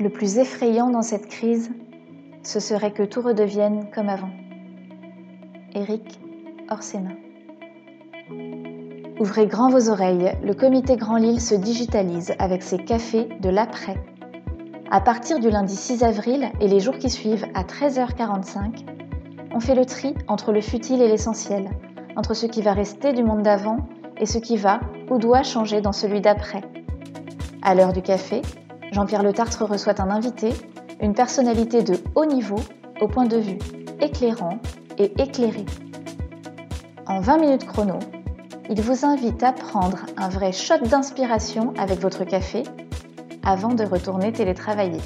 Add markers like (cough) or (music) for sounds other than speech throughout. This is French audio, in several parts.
Le plus effrayant dans cette crise, ce serait que tout redevienne comme avant. Éric Orsena. Ouvrez grand vos oreilles, le comité Grand Lille se digitalise avec ses cafés de l'après. À partir du lundi 6 avril et les jours qui suivent à 13h45, on fait le tri entre le futile et l'essentiel, entre ce qui va rester du monde d'avant et ce qui va ou doit changer dans celui d'après. À l'heure du café, Jean-Pierre Le Tartre reçoit un invité, une personnalité de haut niveau au point de vue éclairant et éclairé. En 20 minutes chrono, il vous invite à prendre un vrai shot d'inspiration avec votre café avant de retourner télétravailler.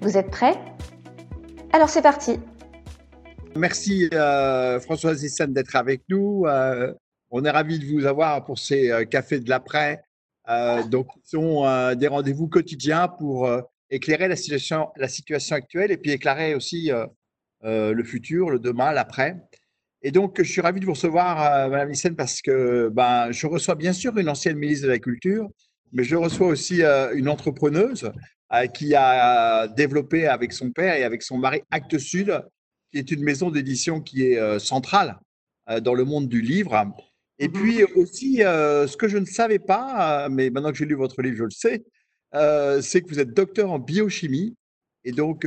Vous êtes prêts? Alors c'est parti Merci euh, Françoise Zissane d'être avec nous. Euh, on est ravis de vous avoir pour ces euh, cafés de l'après. Donc, ce sont des rendez-vous quotidiens pour éclairer la situation, la situation actuelle et puis éclairer aussi le futur, le demain, l'après. Et donc, je suis ravi de vous recevoir, Madame Zissane, parce que ben, je reçois bien sûr une ancienne ministre de la Culture, mais je reçois aussi une entrepreneuse qui a développé avec son père et avec son mari Actes Sud, qui est une maison d'édition qui est euh, centrale euh, dans le monde du livre. Et mhm. puis aussi, euh, ce que je ne savais pas, mais maintenant que j'ai lu votre livre, je le sais, c'est que vous êtes docteur en biochimie. Et donc,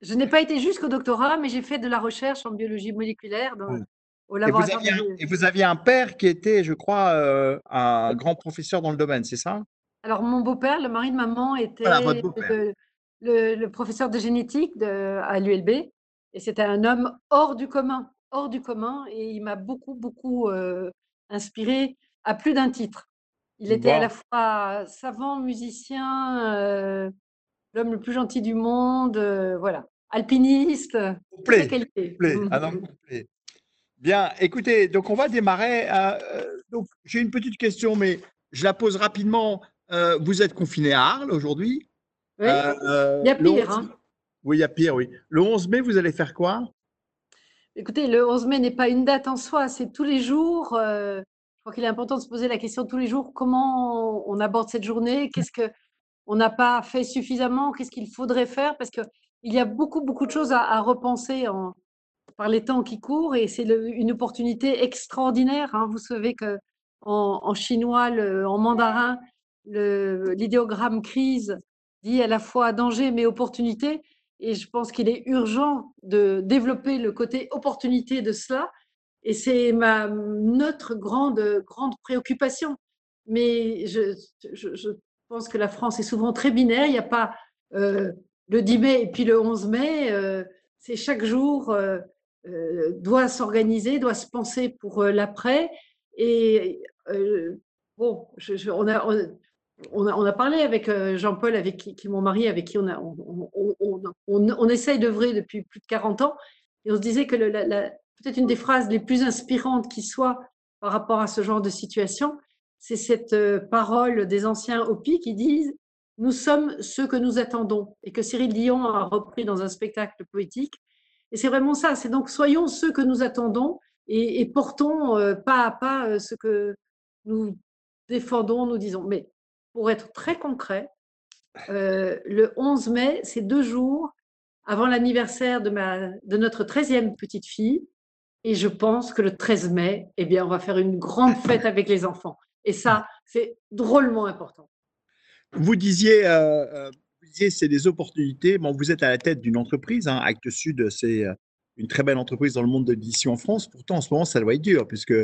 je n'ai pas été jusqu'au doctorat, mais j'ai fait de la recherche en biologie moléculaire au laboratoire. Et vous, aviez, et vous, aviez un, père qui était, je crois, un grand professeur dans le domaine, c'est ça? Alors, mon beau-père, le mari de maman, était le, professeur de génétique de, à l'ULB. Et c'était un homme hors du commun, hors du commun, et il m'a beaucoup, beaucoup inspiré à plus d'un titre. Il était à la fois savant, musicien, l'homme le plus gentil du monde, voilà, alpiniste. Complet, qualité. (laughs) Bien, écoutez, donc on va démarrer. donc j'ai une petite question, mais je la pose rapidement. vous êtes confiné à Arles aujourd'hui. Oui, il y a pire. Hein. Oui, il y a pire, oui. Le 11 mai, vous allez faire quoi? Écoutez, le 11 mai n'est pas une date en soi, c'est tous les jours. Euh, je crois qu'il est important de se poser la question tous les jours comment on aborde cette journée, qu'est-ce que on n'a pas fait suffisamment, qu'est-ce qu'il faudrait faire, parce qu'il y a beaucoup, beaucoup de choses à, repenser en, par les temps qui courent et c'est une opportunité extraordinaire. Hein. Vous savez que en, chinois, en mandarin, l'idéogramme crise dit à la fois danger mais opportunité. Et je pense qu'il est urgent de développer le côté opportunité de cela. Et c'est notre grande, grande préoccupation. Mais je, pense que la France est souvent très binaire. Il n'y a pas euh, le 10 mai et puis le 11 mai. Euh, c'est chaque jour euh, doit s'organiser, doit se penser pour l'après. Et bon, on a, a, parlé avec euh, Jean-Paul, avec qui, mon mari, avec qui on, a, on, essaye d'œuvrer depuis plus de 40 ans, et on se disait que peut-être une des phrases les plus inspirantes qui soit par rapport à ce genre de situation, c'est cette euh, parole des anciens Hopi qui disent Nous sommes ceux que nous attendons, et que Cyril Dion a repris dans un spectacle poétique. Et c'est vraiment ça, c'est donc soyons ceux que nous attendons et, portons euh, pas à pas ce que nous défendons, nous disons. Mais pour être très concret, euh, le 11 mai, c'est deux jours avant l'anniversaire de, de notre 13e petite fille. Et je pense que le 13 mai, eh bien, on va faire une grande fête avec les enfants. Et ça, c'est drôlement important. Vous disiez, euh, euh, c'est des opportunités. Bon, vous êtes à la tête d'une entreprise. Hein. Actes Sud, c'est une très belle entreprise dans le monde de l'édition en France. Pourtant, en ce moment, ça doit être dur puisque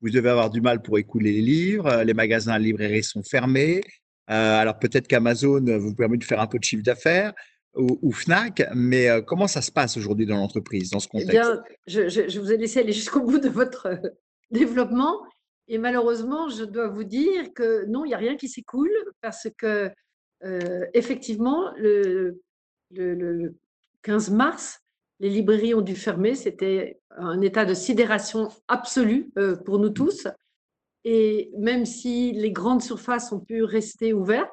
vous devez avoir du mal pour écouler les livres, les magasins à librairie sont fermés. Euh, alors peut-être qu'Amazon vous permet de faire un peu de chiffre d'affaires ou, Fnac, mais euh, comment ça se passe aujourd'hui dans l'entreprise, dans ce contexte? eh bien, je, vous ai laissé aller (laughs) jusqu'au bout de votre euh, développement. Et malheureusement, je dois vous dire que non, il n'y a rien qui s'écoule parce que, effectivement, le, le, 15 mars, les librairies ont dû fermer. C'était un état de sidération absolue euh, pour nous tous. Et même si les grandes surfaces ont pu rester ouvertes,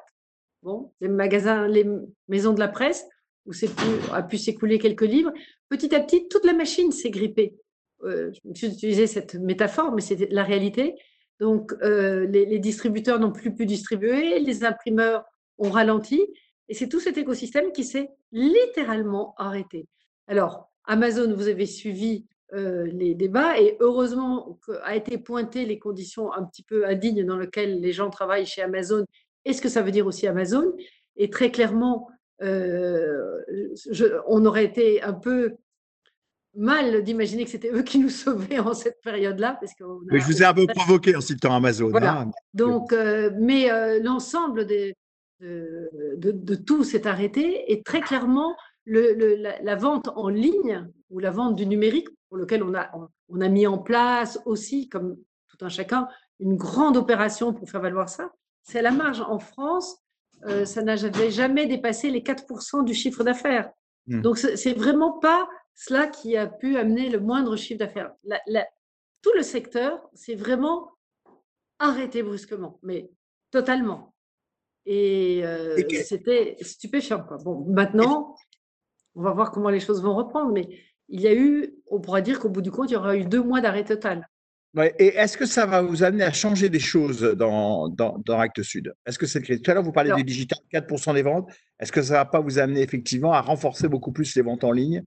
bon, les magasins, les maisons de la presse, où c'est a pu s'écouler quelques livres, petit à petit, toute la machine s'est grippée. Euh, je utilisé cette métaphore, mais c'est la réalité. Donc, euh, les, les, distributeurs n'ont plus pu distribuer, les imprimeurs ont ralenti, Et c'est tout cet écosystème qui s'est littéralement arrêté. Alors, Amazon, vous avez suivi euh, les débats et heureusement a été pointé les conditions un petit peu indignes dans lesquelles les gens travaillent chez Amazon et ce que ça veut dire aussi Amazon. Et très clairement, euh, on aurait été un peu mal d'imaginer que c'était eux qui nous (laughs) sauvaient en cette période-là. Parce mais je vous ai un peu provoqué en citant Amazon. Hein. Donc, euh, mais euh, l'ensemble de, de, tout s'est arrêté et très clairement, le, la, vente en ligne ou la vente du numérique, pour lequel on a, on a mis en place aussi, comme tout un chacun, une grande opération pour faire valoir ça, c'est à la marge. En France, euh, ça n'avait jamais dépassé les 4% du chiffre d'affaires. Hmm. Donc, c'est vraiment pas cela qui a pu amener le moindre chiffre d'affaires. tout le secteur s'est vraiment arrêté brusquement, mais totalement. Et, euh, c'était stupéfiant. Quoi. Bon, maintenant, on va voir comment les choses vont reprendre, mais il y a eu, on pourra dire qu'au bout du compte, il y aura eu deux mois d'arrêt total et est-ce que ça va vous amener à changer des choses dans, dans, dans Actes Sud? Est-ce que c'est Tout à l'heure, vous parlez des digital, 4% des ventes. Est-ce que ça ne va pas vous amener effectivement à renforcer beaucoup plus les ventes en ligne?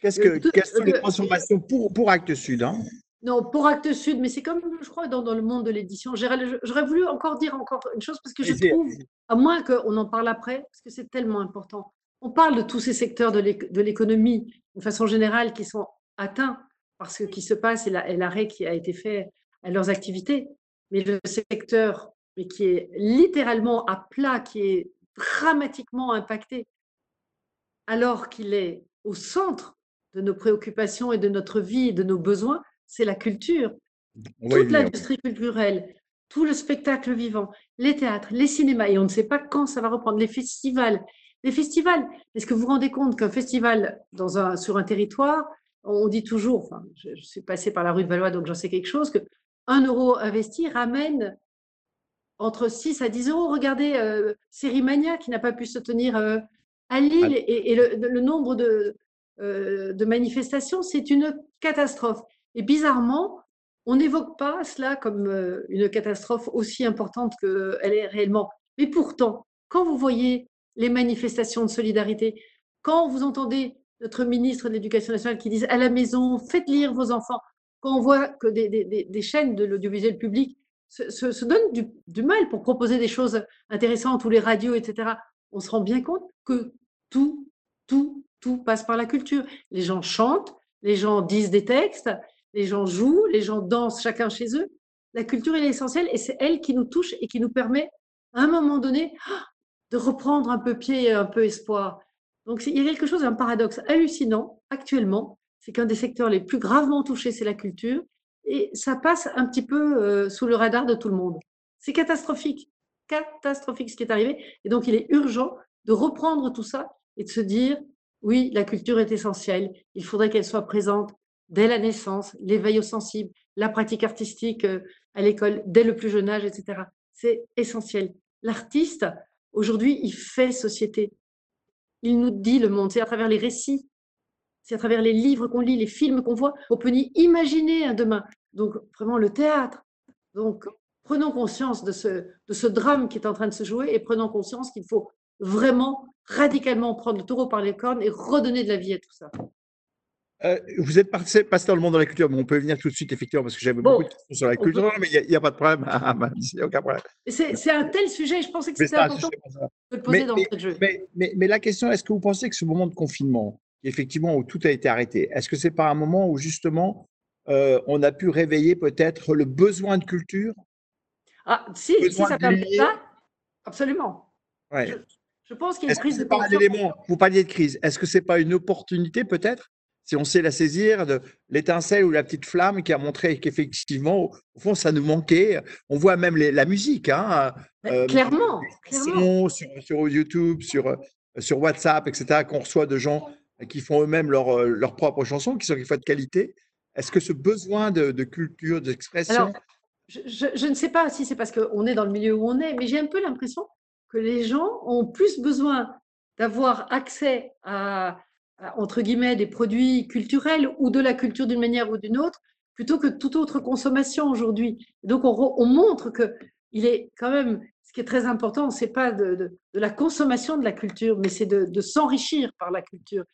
Qu'est-ce que, Quelles sont les transformations pour, pour Actes Sud hein? Non, pour Actes Sud, mais c'est comme, je crois, dans, dans le monde de l'édition. J'aurais voulu encore dire encore une chose, parce que je trouve, à moins qu'on en parle après, parce que c'est tellement important. On parle de tous ces secteurs de l'économie, de façon générale, qui sont atteints par ce qui se passe et l'arrêt qui a été fait à leurs activités. Mais le secteur mais qui est littéralement à plat, qui est dramatiquement impacté, alors qu'il est au centre de nos préoccupations et de notre vie et de nos besoins, c'est la culture. Toute l'industrie culturelle, tout le spectacle vivant, les théâtres, les cinémas, et on ne sait pas quand ça va reprendre, les festivals. Les festivals, est-ce que vous vous rendez compte qu'un festival dans un, sur un territoire, on dit toujours, enfin, je, suis passée par la rue de Valois, donc j'en sais quelque chose, que 1 euro investi ramène entre 6 à 10 euros. Regardez euh, Sérimania qui n'a pas pu se tenir euh, à Lille et, le, nombre de, euh, de manifestations, c'est une catastrophe. Et bizarrement, on n'évoque pas cela comme euh, une catastrophe aussi importante qu'elle est réellement. Mais pourtant, quand vous voyez les manifestations de solidarité, quand vous entendez notre ministre de l'Éducation nationale qui disent à la maison, faites lire vos enfants. Quand on voit que des, chaînes de l'audiovisuel public se, donnent du, mal pour proposer des choses intéressantes, ou les radios, etc., on se rend bien compte que tout, tout, tout passe par la culture. Les gens chantent, les gens disent des textes, les gens jouent, les gens dansent chacun chez eux. La culture, est essentielle et c'est elle qui nous touche et qui nous permet, à un moment donné, de reprendre un peu pied un peu espoir. Donc il y a quelque chose, un paradoxe hallucinant actuellement, c'est qu'un des secteurs les plus gravement touchés, c'est la culture, et ça passe un petit peu euh, sous le radar de tout le monde. C'est catastrophique, catastrophique ce qui est arrivé, et donc il est urgent de reprendre tout ça et de se dire, oui, la culture est essentielle, il faudrait qu'elle soit présente dès la naissance, l'éveil aux sensibles, la pratique artistique euh, à l'école dès le plus jeune âge, etc. C'est essentiel. L'artiste, aujourd'hui, il fait société il nous dit le monde. C'est à travers les récits, c'est à travers les livres qu'on lit, les films qu'on voit, on peut y imaginer un demain. Donc, vraiment, le théâtre. Donc, prenons conscience de ce, de ce drame qui est en train de se jouer et prenons conscience qu'il faut vraiment radicalement prendre le taureau par les cornes et redonner de la vie à tout ça. Euh, vous êtes passé, dans le monde de la culture, mais on peut venir tout de suite, effectivement, parce que j'avais beaucoup de questions sur la culture. Non, mais il n'y a, pas de problème. Ah, bah, aucun problème. C'est un tel sujet, je pensais que c'était important de le poser dans mais, jeu. Mais, la question, est-ce que vous pensez que ce moment de confinement, effectivement, où tout a été arrêté, est-ce que c'est pas un moment où, justement, euh, on a pu réveiller peut-être le besoin de culture? Ah, si, si ça permet ça, absolument. Ouais. Je, pense qu'il y a une crise de conscience. Vous parliez de crise. Est-ce que ce n'est pas une opportunité, peut-être si on sait la saisir, de l'étincelle ou la petite flamme qui a montré qu'effectivement, au fond, ça nous manquait. On voit même la musique. Hein, euh, clairement. clairement. Sur, YouTube, sur, euh, sur WhatsApp, etc., qu'on reçoit de gens qui font eux-mêmes leurs euh, leur propres chansons, qui sont quelquefois de qualité. Est-ce que ce besoin de, culture, d'expression. Je, je, ne sais pas si c'est parce qu'on est dans le milieu où on est, mais j'ai un peu l'impression que les gens ont plus besoin d'avoir accès à, entre guillemets, des produits culturels ou de la culture d'une manière ou d'une autre, plutôt que toute autre consommation aujourd'hui. Donc, on, montre que il est quand même, ce qui est très important, c'est pas de, la consommation de la culture, mais c'est de, s'enrichir par la culture.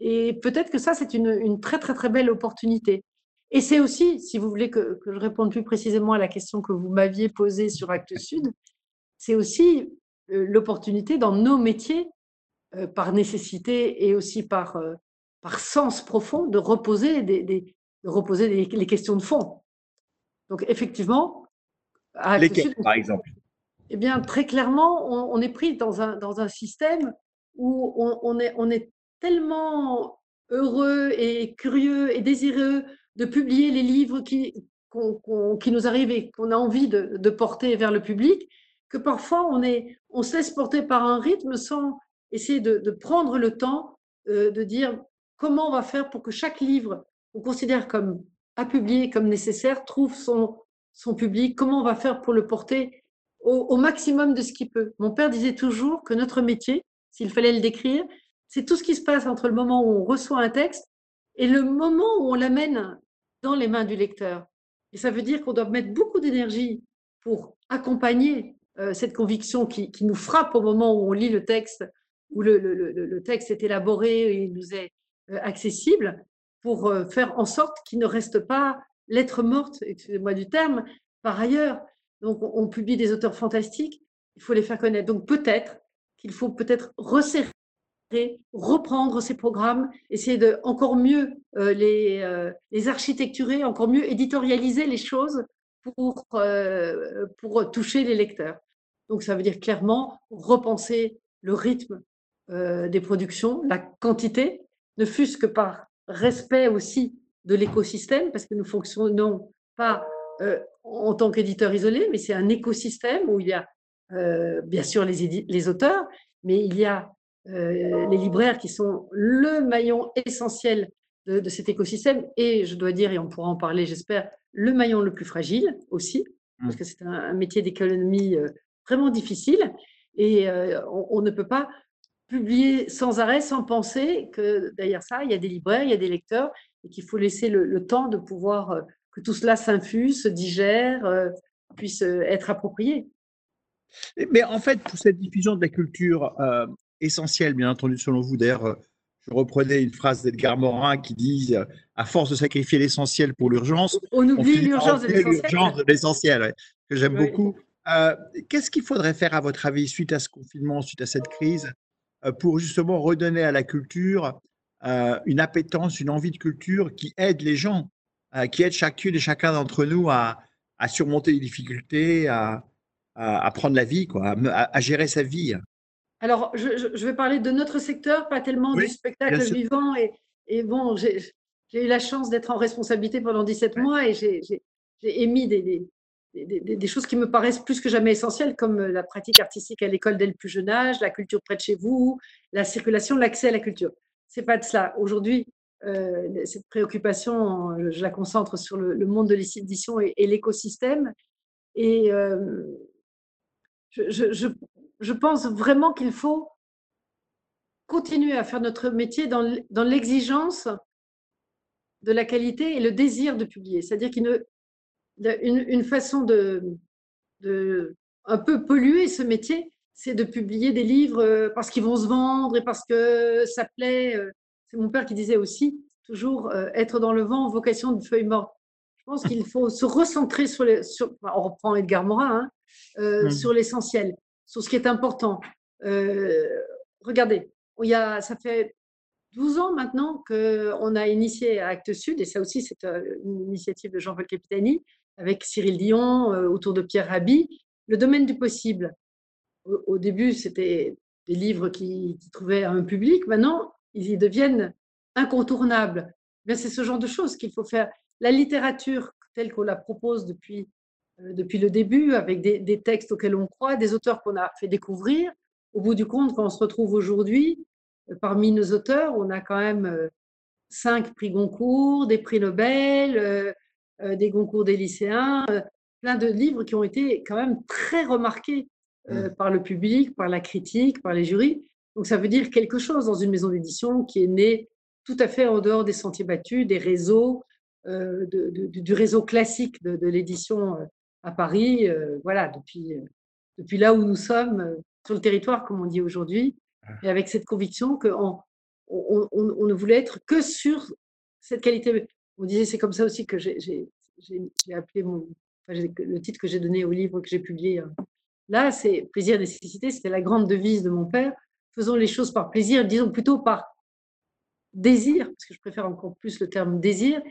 Et peut-être que ça, c'est une, très, très, très belle opportunité. Et c'est aussi, si vous voulez que, je réponde plus précisément à la question que vous m'aviez posée sur Actes Sud, c'est aussi euh, l'opportunité dans nos métiers, euh, par nécessité et aussi par, euh, par sens profond, de reposer, des, de reposer les questions de fond. Donc effectivement, à Lesquelles, par exemple? Eh bien, très clairement, on, est pris dans un, dans un système où on, est, on est tellement heureux et curieux et désireux de publier les livres qui, qui nous arrivent et qu'on a envie de, de, porter vers le public, que parfois on, est, on se laisse porter par un rythme sans essayer de, prendre le temps euh, de dire comment on va faire pour que chaque livre qu'on considère comme à publier comme nécessaire trouve son, son public, comment on va faire pour le porter au, maximum de ce qu'il peut. Mon père disait toujours que notre métier, s'il fallait le décrire, c'est tout ce qui se passe entre le moment où on reçoit un texte et le moment où on l'amène dans les mains du lecteur. Et ça veut dire qu'on doit mettre beaucoup d'énergie pour accompagner euh, cette conviction qui, nous frappe au moment où on lit le texte, où le, texte est élaboré et il nous est euh, accessible, pour euh, faire en sorte qu'il ne reste pas lettre morte, excusez-moi du terme, par ailleurs. Donc, on, publie des auteurs fantastiques, il faut les faire connaître. Donc, peut-être qu'il faut peut-être resserrer reprendre ces programmes, essayer de encore mieux euh, les, les architecturer, encore mieux éditorialiser les choses pour, pour toucher les lecteurs. Donc ça veut dire clairement repenser le rythme des productions, la quantité, ne fût-ce que par respect aussi de l'écosystème, parce que nous fonctionnons pas en tant qu'éditeur isolé, mais c'est un écosystème où il y a bien sûr les, les auteurs, mais il y a euh, les libraires qui sont le maillon essentiel de, cet écosystème et je dois dire, et on pourra en parler, j'espère, le maillon le plus fragile aussi, mmh. parce que c'est un, métier d'économie euh, vraiment difficile et euh, on, ne peut pas publier sans arrêt, sans penser que derrière ça, il y a des libraires, il y a des lecteurs et qu'il faut laisser le, temps de pouvoir que tout cela s'infuse, se digère, puisse être approprié. Mais en fait, pour cette diffusion de la culture, essentiel, bien entendu, selon vous. D'ailleurs, euh, je reprenais une phrase d'Edgar Morin qui dit euh, À force de sacrifier l'essentiel pour l'urgence, on oublie l'urgence de l'essentiel, que j'aime beaucoup. Euh, qu'est-ce qu'il faudrait faire, à votre avis, suite à ce confinement, suite à cette crise, pour justement redonner à la culture une appétence, une envie de culture qui aide les gens, qui aide chacune et chacun d'entre nous à, surmonter les difficultés, à, prendre la vie, quoi, à gérer sa vie alors, je, vais parler de notre secteur, pas tellement du spectacle vivant. Et, bon, j'ai eu la chance d'être en responsabilité pendant 17 mois et j'ai émis des, des, choses qui me paraissent plus que jamais essentielles, comme la pratique artistique à l'école dès le plus jeune âge, la culture près de chez vous, la circulation, l'accès à la culture. C'est pas de cela. Aujourd'hui, euh, cette préoccupation, je la concentre sur le, monde de l'édition et, l'écosystème. Et euh, je, je pense vraiment qu'il faut continuer à faire notre métier dans, l'exigence de la qualité et le désir de publier. C'est-à-dire qu'une une, façon de, de un peu polluer ce métier, c'est de publier des livres euh, parce qu'ils vont se vendre et parce que ça plaît. Euh. C'est mon père qui disait aussi toujours euh, être dans le vent, vocation de feuille morte. Je pense qu'il faut se recentrer sur les. Sur, on reprend Edgar Morin, hein, mmh. sur l'essentiel sur ce qui est important. Euh, regardez, il y a, ça fait 12 ans maintenant qu'on a initié Actes Sud, et ça aussi c'est une initiative de Jean-Paul Capitani, avec Cyril Dion, euh, autour de Pierre Rabhi, le domaine du possible. Au, début, c'était des livres qui, trouvaient un public, maintenant, ils y deviennent incontournables. C'est ce genre de choses qu'il faut faire. La littérature telle qu'on la propose depuis euh, depuis le début, avec des, textes auxquels on croit, des auteurs qu'on a fait découvrir. Au bout du compte, quand on se retrouve aujourd'hui, euh, parmi nos auteurs, on a quand même cinq prix Goncourt, des prix Nobel, des Goncourt des lycéens, plein de livres qui ont été quand même très remarqués mmh. par le public, par la critique, par les jurys. Donc ça veut dire quelque chose dans une maison d'édition qui est née tout à fait en dehors des sentiers battus, des réseaux, du réseau classique de l'édition à Paris, euh, voilà, depuis, euh, depuis là où nous sommes, sur le territoire, comme on dit aujourd'hui, ah. et avec cette conviction qu'on on, on, ne voulait être que sur cette qualité. On disait, c'est comme ça aussi que j'ai appelé mon, le titre que j'ai donné au livre que j'ai publié. Hein. Là, c'est plaisir, nécessité, c'était la grande devise de mon père. Faisons les choses par plaisir, disons plutôt par désir, parce que je préfère encore plus le terme désir,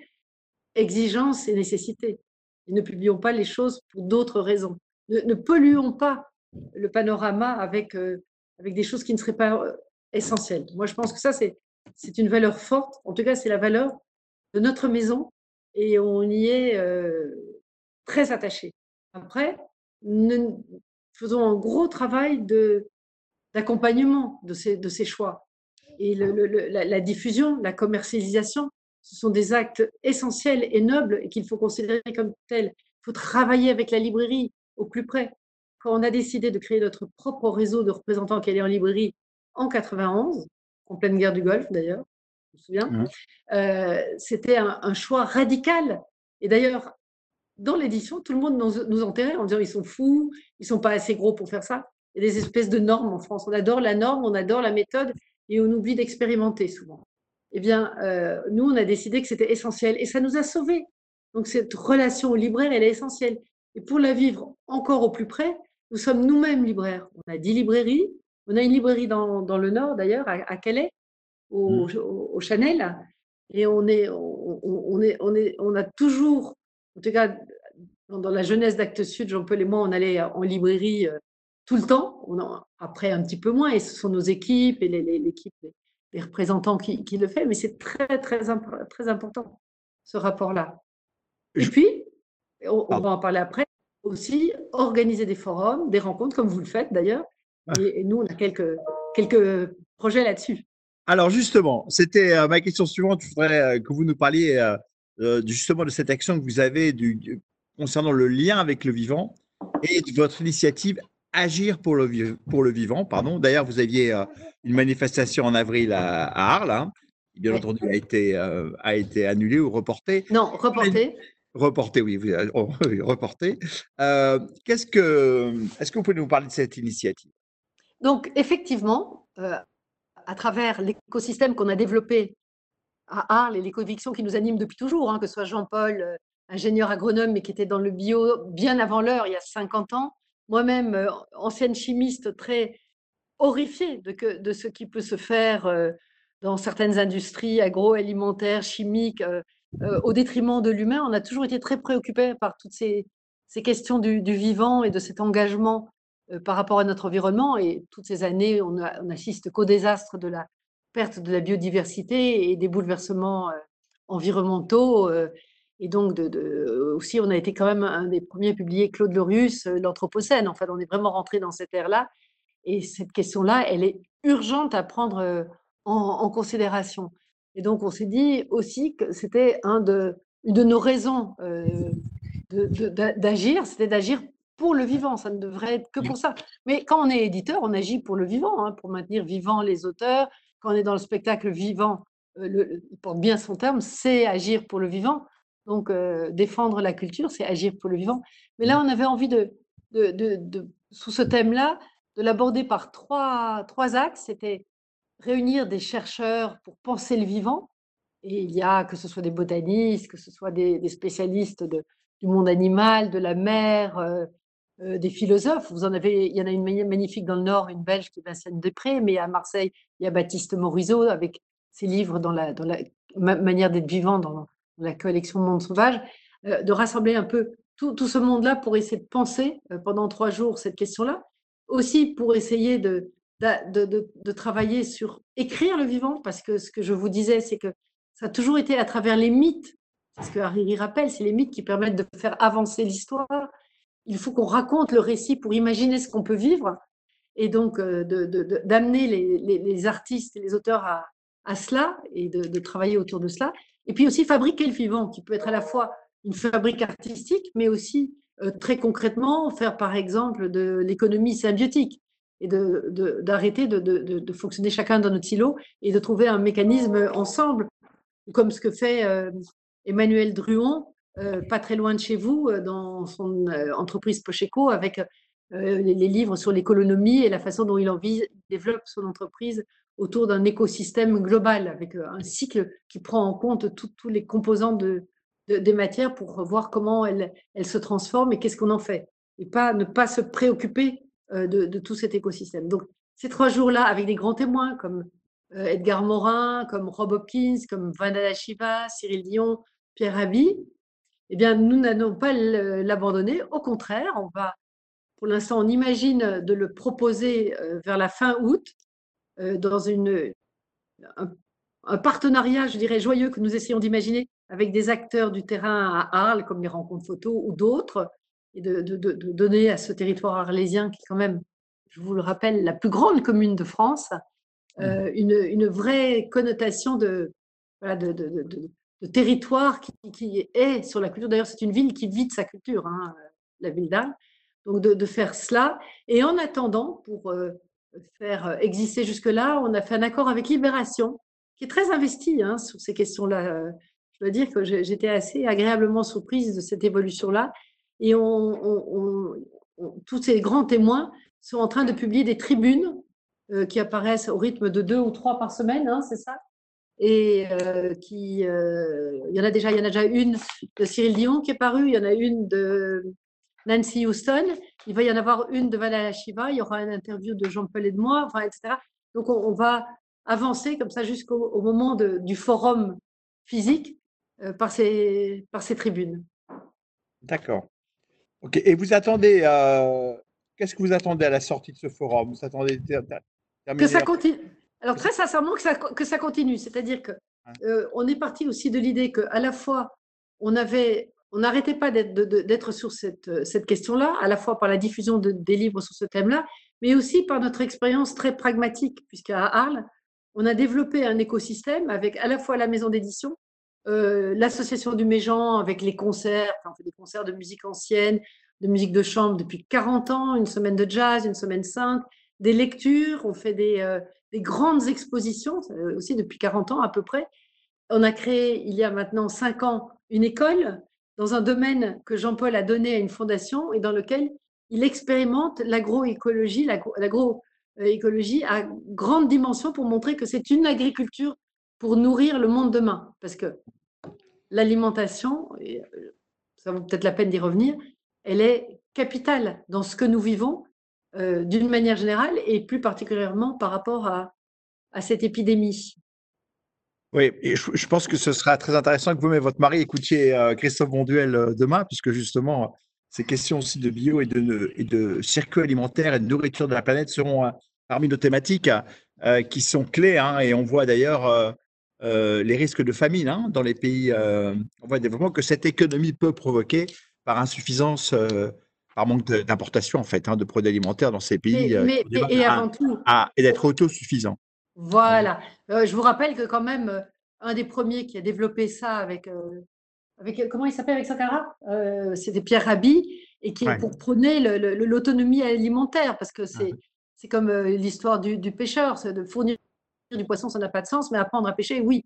exigence et nécessité. Et ne publions pas les choses pour d'autres raisons. Ne, polluons pas le panorama avec, euh, avec des choses qui ne seraient pas euh, essentielles. Moi, je pense que ça, c'est une valeur forte. En tout cas, c'est la valeur de notre maison et on y est euh, très attaché. Après, nous faisons un gros travail d'accompagnement de, ces, choix. Et la, la, diffusion, la commercialisation, ce sont des actes essentiels et nobles et qu'il faut considérer comme tels. Il faut travailler avec la librairie au plus près. Quand on a décidé de créer notre propre réseau de représentants qui allaient en librairie en 91, en pleine guerre du Golfe d'ailleurs, me souviens, mmh. euh, c'était un, choix radical. Et d'ailleurs, dans l'édition, tout le monde nous, nous, enterrait en disant ils sont fous, ils sont pas assez gros pour faire ça. Il y a des espèces de normes en France. On adore la norme, on adore la méthode et on oublie d'expérimenter souvent eh bien, euh, nous, on a décidé que c'était essentiel et ça nous a sauvés. Donc, cette relation au libraire, elle est essentielle. Et pour la vivre encore au plus près, nous sommes nous-mêmes libraires. On a dix librairies. On a une librairie dans, dans le Nord, d'ailleurs, à, Calais, au, mmh. au, Chanel. Et on, est, on, est, on, est, on a toujours, en tout cas, dans, la jeunesse d'Actes Sud, Jean-Paul et moi, on allait en librairie euh, tout le temps. On après, un petit peu moins. Et ce sont nos équipes et l'équipe les représentants qui, le font, mais c'est très, très, très important, ce rapport-là. Et puis, on, va en parler après, aussi organiser des forums, des rencontres, comme vous le faites d'ailleurs. Ah. Et, nous, on a quelques, quelques projets là-dessus. Alors justement, c'était euh, ma question suivante. Je voudrais euh, que vous nous parliez euh, justement de cette action que vous avez du, concernant le lien avec le vivant et de votre initiative Agir pour le, pour le vivant. Pardon. D'ailleurs, vous aviez une manifestation en avril à, Arles, hein, qui bien entendu a été, a été annulée ou reportée. Non, reportée. Reportée, oui, oh, reportée. Euh, qu'est-ce que, est-ce que vous pouvez nous parler de cette initiative? Donc, effectivement, à travers l'écosystème qu'on a développé à Arles et les convictions qui nous animent depuis toujours, hein, que ce soit Jean-Paul, ingénieur agronome, mais qui était dans le bio bien avant l'heure, il y a 50 ans, moi-même, euh, ancienne chimiste, très horrifiée de, ce qui peut se faire euh, dans certaines industries agroalimentaires, chimiques, euh, au détriment de l'humain, on a toujours été très préoccupés par toutes ces questions du, vivant et de cet engagement par rapport à notre environnement. Et toutes ces années, on, on assiste qu'au désastre de la perte de la biodiversité et des bouleversements environnementaux et donc, aussi, on a été quand même un des premiers à publier Claude Lorius, euh, l'Anthropocène. Enfin, on est vraiment rentré dans cette ère-là. Et cette question-là, elle est urgente à prendre euh, en, considération. Et donc, on s'est dit aussi que c'était une de nos raisons euh, d'agir, c'était d'agir pour le vivant. Ça ne devrait être que pour ça. Mais quand on est éditeur, on agit pour le vivant, hein, pour maintenir vivant les auteurs. Quand on est dans le spectacle vivant, le, il porte bien son terme, c'est agir pour le vivant. Donc, euh, défendre la culture, c'est agir pour le vivant. Mais là, on avait envie de, de, sous ce thème-là, de l'aborder par trois, trois axes. C'était réunir des chercheurs pour penser le vivant. Et il y a, que ce soit des botanistes, que ce soit des, spécialistes du monde animal, de la mer, euh, euh, des philosophes. Vous en avez, il y en a une magnifique dans le Nord, une Belge qui est Vincent Després, mais à Marseille, il y a Baptiste Morisot avec ses livres dans la, manière d'être vivant dans, la collection Monde Sauvage, euh, de rassembler un peu tout, ce monde-là pour essayer de penser euh, pendant trois jours cette question-là. Aussi pour essayer de, travailler sur écrire le vivant, parce que ce que je vous disais, c'est que ça a toujours été à travers les mythes. Ce que Hariri rappelle, c'est les mythes qui permettent de faire avancer l'histoire. Il faut qu'on raconte le récit pour imaginer ce qu'on peut vivre et donc euh, d'amener les, artistes et les auteurs à, cela et de, travailler autour de cela. Et puis aussi fabriquer le vivant, qui peut être à la fois une fabrique artistique, mais aussi euh, très concrètement faire par exemple de l'économie symbiotique et d'arrêter de, de, fonctionner chacun dans notre silo et de trouver un mécanisme ensemble, comme ce que fait euh, Emmanuel Druon, euh, pas très loin de chez vous, dans son entreprise Pocheco, avec les, livres sur l'économie et la façon dont il envie, développe son entreprise autour d'un écosystème global, avec un cycle qui prend en compte tous les composants de, des matières pour voir comment elles, se transforment et qu'est-ce qu'on en fait. Et pas, ne pas se préoccuper de, de, tout cet écosystème. Donc, ces trois jours-là, avec des grands témoins comme Edgar Morin, comme Rob Hopkins, comme Vandana Shiva, Cyril Dion, Pierre Rabhi, eh bien, nous n'allons pas l'abandonner. Au contraire, on va, pour l'instant, on imagine de le proposer euh, vers la fin août euh, dans une, un, partenariat, je dirais, joyeux que nous essayons d'imaginer avec des acteurs du terrain à Arles, comme les rencontres photos ou d'autres, et de, donner à ce territoire arlésien, qui est quand même, je vous le rappelle, la plus grande commune de France, euh, mmh. une, une, vraie connotation de, voilà, de, de territoire qui, est sur la culture. D'ailleurs, c'est une ville qui vit de sa culture, hein, la ville d'Arles. Donc, de, faire cela. Et en attendant, pour euh, faire exister jusque-là, on a fait un accord avec Libération, qui est très investi hein, sur ces questions-là. Je dois dire que j'étais assez agréablement surprise de cette évolution-là. Et tous ces grands témoins sont en train de publier des tribunes euh, qui apparaissent au rythme de deux ou trois par semaine, hein, c'est ça? Et euh, qui, euh, il y en a déjà, il y en a déjà une de Cyril Dion qui est parue, il y en a une de Nancy Houston, il va y en avoir une de Valala Shiva, il y aura une interview de Jean-Paul et de moi, enfin, etc. Donc on, va avancer comme ça jusqu'au moment de, du forum physique euh, par, ces, par ces tribunes. D'accord. Ok. Et vous attendez, qu'est-ce que vous attendez à la sortie de ce forum? Vous attendez que ça continue. Alors très sincèrement que ça, que ça continue, c'est-à-dire que euh, on est parti aussi de l'idée qu'à la fois on avait, on n'arrêtait pas d'être sur cette, cette question-là, à la fois par la diffusion de, des livres sur ce thème-là, mais aussi par notre expérience très pragmatique, puisqu'à Arles, on a développé un écosystème avec à la fois la maison d'édition, euh, l'association du Méjean avec les concerts, on fait des concerts de musique ancienne, de musique de chambre depuis 40 ans, une semaine de jazz, une semaine sainte, des lectures, on fait des, euh, des grandes expositions, aussi depuis 40 ans à peu près. On a créé, il y a maintenant 5 ans, une école dans un domaine que Jean-Paul a donné à une fondation et dans lequel il expérimente l'agroécologie, l'agroécologie à grande dimension pour montrer que c'est une agriculture pour nourrir le monde demain. Parce que l'alimentation, euh, ça vaut peut-être la peine d'y revenir, elle est capitale dans ce que nous vivons euh, d'une manière générale et plus particulièrement par rapport à, cette épidémie. Oui, je, pense que ce sera très intéressant que vous et votre mari écoutiez euh, Christophe Bonduel euh, demain, puisque justement, ces questions aussi de bio et de, et de circuit alimentaire et de nourriture de la planète seront parmi nos thématiques qui sont clés. Hein, et on voit d'ailleurs les risques de famine hein, dans les pays en voie de développement que cette économie peut provoquer par insuffisance par manque d'importation en fait hein, de produits alimentaires dans ces pays. Mais, euh, et, avant tout. et d'être autosuffisant. Voilà. Euh, je vous rappelle que quand même, euh, un des premiers qui a développé ça avec, avec comment il s'appelle avec Sankara? C'était Pierre Rabhi et qui pour prôner l'autonomie alimentaire parce que c'est c'est comme l'histoire du, pêcheur, de fournir du poisson, ça n'a pas de sens, mais apprendre à pêcher, oui.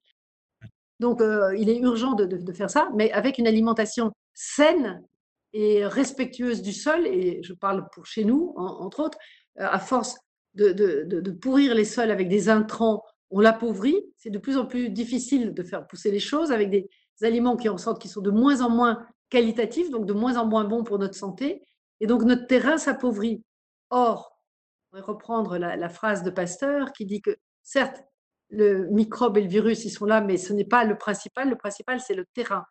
Donc, il est urgent de, de, faire ça, mais avec une alimentation saine et respectueuse du sol, et je parle pour chez nous, entre autres, euh, à force de, de, pourrir les sols avec des intrants, on l'appauvrit. C'est de plus en plus difficile de faire pousser les choses avec des aliments qui ressortent qui sont de moins en moins qualitatifs, donc de moins en moins bons pour notre santé. Et donc notre terrain s'appauvrit. Or, reprendre la, la, phrase de Pasteur qui dit que certes, le microbe et le virus, ils sont là, mais ce n'est pas le principal. Le principal, c'est le terrain.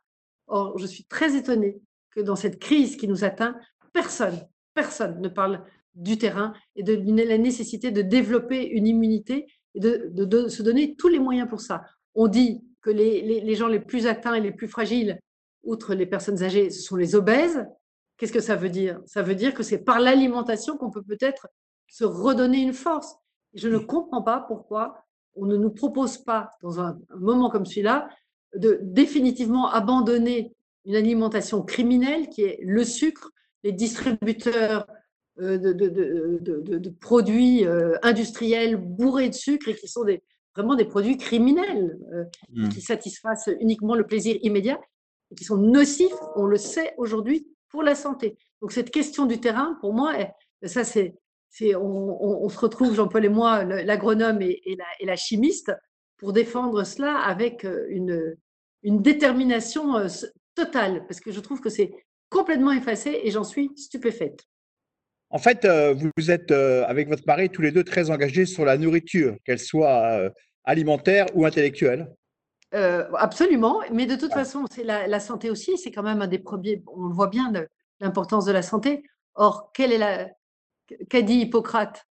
Or, je suis très étonnée que dans cette crise qui nous atteint, personne, personne ne parle du terrain et de la nécessité de développer une immunité et de, se donner tous les moyens pour ça. On dit que les, gens les plus atteints et les plus fragiles, outre les personnes âgées, ce sont les obèses. Qu'est-ce que ça veut dire? Ça veut dire que c'est par l'alimentation qu'on peut peut-être se redonner une force. je ne comprends pas pourquoi on ne nous propose pas, dans un moment comme celui-là, de définitivement abandonner une alimentation criminelle qui est le sucre, les distributeurs euh, de, de, produits euh, industriels bourrés de sucre et qui sont des, vraiment des produits criminels euh, mmh. qui satisfassent uniquement le plaisir immédiat et qui sont nocifs, on le sait aujourd'hui, pour la santé. Donc cette question du terrain, pour moi, Ça, c'est, on, se retrouve, Jean-Paul et moi, l'agronome et, la, et, la, chimiste, pour défendre cela avec une, une détermination totale, parce que je trouve que c'est complètement effacé et j'en suis stupéfaite. En fait, euh, vous êtes avec votre mari tous les deux très engagés sur la nourriture, qu'elle soit alimentaire ou intellectuelle. absolument, mais de toute façon, c'est la, santé aussi, c'est quand même un des premiers, on le voit bien, l'importance de la santé. Or, quelle est la, qu'a dit Hippocrate?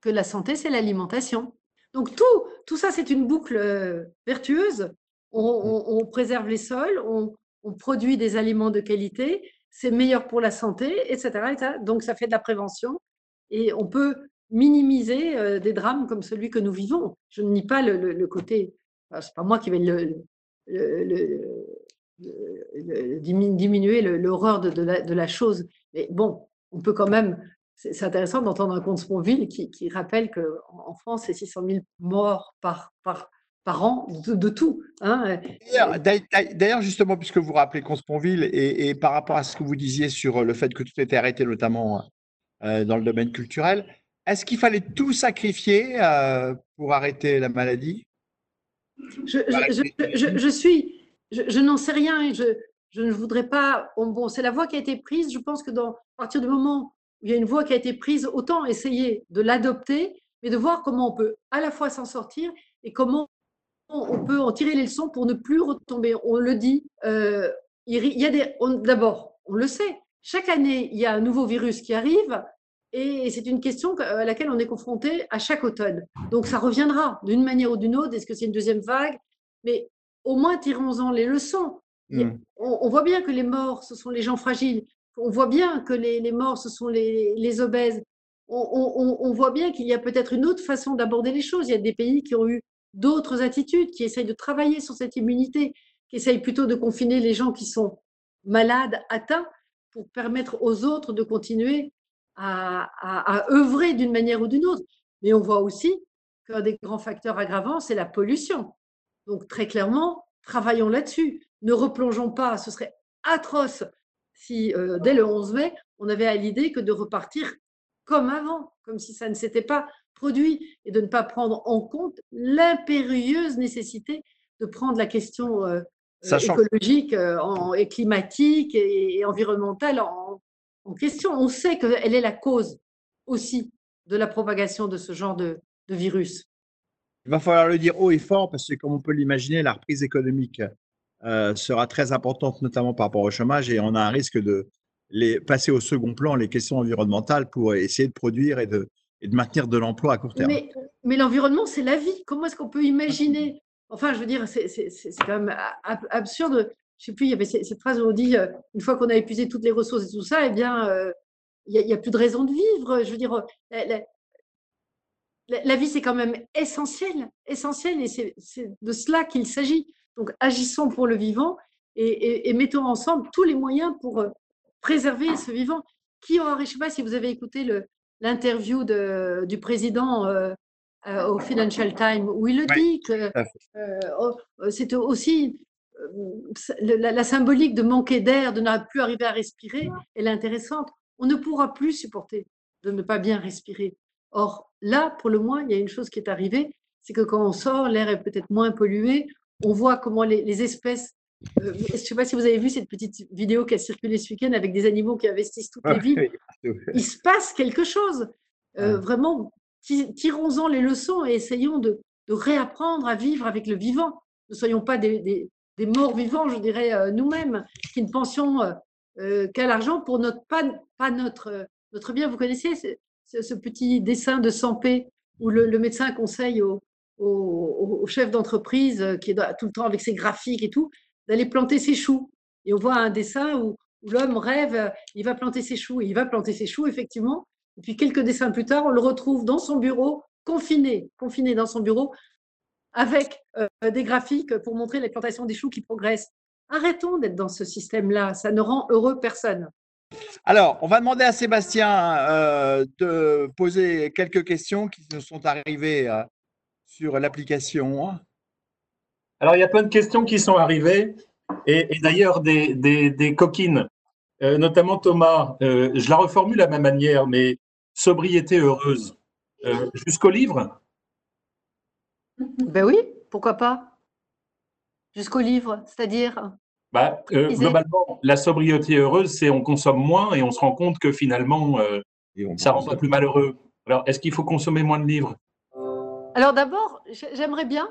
Que la santé, c'est l'alimentation. Donc tout, tout ça, c'est une boucle euh, vertueuse. On, préserve les sols, on, produit des aliments de qualité, c'est meilleur pour la santé, etc., Donc ça fait de la prévention et on peut minimiser euh, des drames comme celui que nous vivons. Je ne nie pas le, côté, c'est pas moi qui vais diminuer l'horreur de, la, chose, mais bon, on peut quand même c'est intéressant d'entendre un compte Sponville qui, qui rappelle qu'en en France, c'est 600 000 morts par, par, par an de, tout. Hein. D'ailleurs, justement, puisque vous rappelez Consponville et, et, par rapport à ce que vous disiez sur le fait que tout était arrêté, notamment euh, dans le domaine culturel, est-ce qu'il fallait tout sacrifier euh, pour arrêter la maladie? Je, je, je, suis, je, n'en sais rien. Je, je ne voudrais pas. Bon, c'est la voie qui a été prise. Je pense que dans, à partir du moment il y a une voie qui a été prise, autant essayer de l'adopter, mais de voir comment on peut à la fois s'en sortir et comment on peut en tirer les leçons pour ne plus retomber. On le dit, euh, il y a des. D'abord, on le sait, chaque année, il y a un nouveau virus qui arrive et c'est une question à laquelle on est confronté à chaque automne. Donc ça reviendra d'une manière ou d'une autre. Est-ce que c'est une deuxième vague? Mais au moins, tirons-en les leçons. Hmm. on, voit bien que les morts, ce sont les gens fragiles on voit bien que les, morts, ce sont les, obèses. On, voit bien qu'il y a peut-être une autre façon d'aborder les choses. Il y a des pays qui ont eu d'autres attitudes, qui essayent de travailler sur cette immunité, qui essayent plutôt de confiner les gens qui sont malades, atteints, pour permettre aux autres de continuer à, œuvrer d'une manière ou d'une autre. Mais on voit aussi qu'un des grands facteurs aggravants, c'est la pollution. Donc très clairement, travaillons là-dessus. Ne replongeons pas, ce serait atroce si euh, dès le 11 mai, on avait à l'idée que de repartir comme avant, comme si ça ne s'était pas produit, et de ne pas prendre en compte l'impérieuse nécessité de prendre la question euh, euh, écologique et climatique et, environnementale en, question. On sait qu'elle est la cause aussi de la propagation de ce genre de, de virus. Il va falloir le dire haut et fort parce que, comme on peut l'imaginer, la reprise économique euh, sera très importante, notamment par rapport au chômage, et on a un risque de les, passer au second plan les questions environnementales pour essayer de produire et de, et de maintenir de l'emploi à court terme. Mais, l'environnement, c'est la vie. Comment est-ce qu'on peut imaginer? Enfin, je veux dire, c'est quand même absurde. Je sais plus, il y avait cette phrase où on dit euh, une fois qu'on a épuisé toutes les ressources et tout ça, eh bien, euh, il n'y a, plus de raison de vivre. Je veux dire, la, la vie, c'est quand même essentiel, essentiel, et c'est de cela qu'il s'agit. Donc, agissons pour le vivant et, mettons ensemble tous les moyens pour euh, préserver ce vivant. Qui aura, je ne sais pas si vous avez écouté l'interview du président euh, euh, au Financial Times où il le dit que oh, c'est aussi la, la, symbolique de manquer d'air, de ne plus arriver à respirer, elle est intéressante. On ne pourra plus supporter de ne pas bien respirer. Or, là, pour le moins, il y a une chose qui est arrivée, c'est que quand on sort, l'air est peut-être moins pollué, on voit comment les, espèces. Euh, je ne sais pas si vous avez vu cette petite vidéo qui a circulé ce week-end avec des animaux qui investissent toutes les villes. (laughs) Il se passe quelque chose. Euh, vraiment, tirons-en les leçons et essayons de, réapprendre à vivre avec le vivant. Ne soyons pas des, morts vivants, je dirais, euh, nous-mêmes, qui ne pensions qu'à l'argent pour notre, pas, pas notre, notre bien. Vous connaissez ce, petit dessin de Sampé où le, le médecin conseille aux, au, chef d'entreprise qui est tout le temps avec ses graphiques et tout, d'aller planter ses choux. Et on voit un dessin où, l'homme rêve, euh, il va planter ses choux, et il va planter ses choux, effectivement. Et puis quelques dessins plus tard, on le retrouve dans son bureau, confiné, confiné dans son bureau, avec euh, des graphiques pour montrer les plantations des choux qui progressent. Arrêtons d'être dans ce système-là, ça ne rend heureux personne. Alors, on va demander à Sébastien de poser quelques questions qui nous sont arrivées sur l'application Alors, il y a plein de questions qui sont arrivées, et, d'ailleurs des, coquines, euh, notamment Thomas. Euh, je la reformule à ma manière, mais sobriété heureuse. Euh, Jusqu'au livre? Ben oui, pourquoi pas? Jusqu'au livre, c'est-à-dire bah, euh, Globalement, la sobriété heureuse, c'est on consomme moins et on se rend compte que finalement, euh, ça rend pas plus malheureux. Alors, est-ce qu'il faut consommer moins de livres? Alors d'abord, j'aimerais bien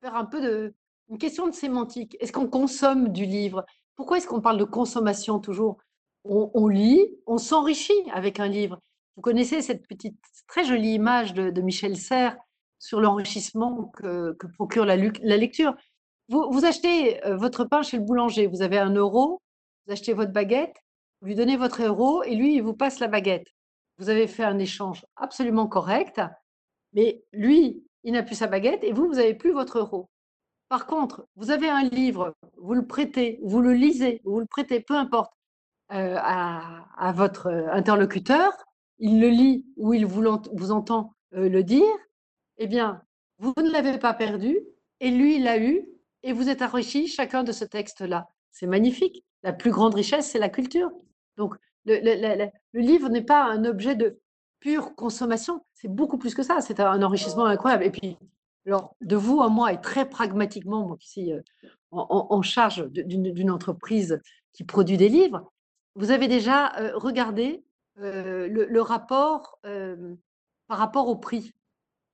faire un peu de une question de sémantique. Est-ce qu'on consomme du livre? Pourquoi est-ce qu'on parle de consommation toujours? On, lit, on s'enrichit avec un livre. Vous connaissez cette petite très jolie image de, Michel Serres sur l'enrichissement que, procure la, lecture. Vous, achetez euh, votre pain chez le boulanger, vous avez un euro, vous achetez votre baguette, vous lui donnez votre euro et lui, il vous passe la baguette. Vous avez fait un échange absolument correct, mais lui, il n'a plus sa baguette et vous, vous n'avez plus votre euro. Par contre, vous avez un livre, vous le prêtez, vous le lisez, vous le prêtez, peu importe. Euh, à, votre interlocuteur, il le lit ou il vous, vous entend euh, le dire, eh bien, vous ne l'avez pas perdu et lui, il l'a eu et vous êtes enrichi chacun de ce texte-là. C'est magnifique. La plus grande richesse, c'est la culture. Donc, le livre n'est pas un objet de pure consommation, c'est beaucoup plus que ça. C'est un enrichissement incroyable. Et puis, alors, de vous à moi, et très pragmatiquement, moi qui suis euh, en charge d'une entreprise qui produit des livres, vous avez déjà regardé le, rapport par rapport au prix.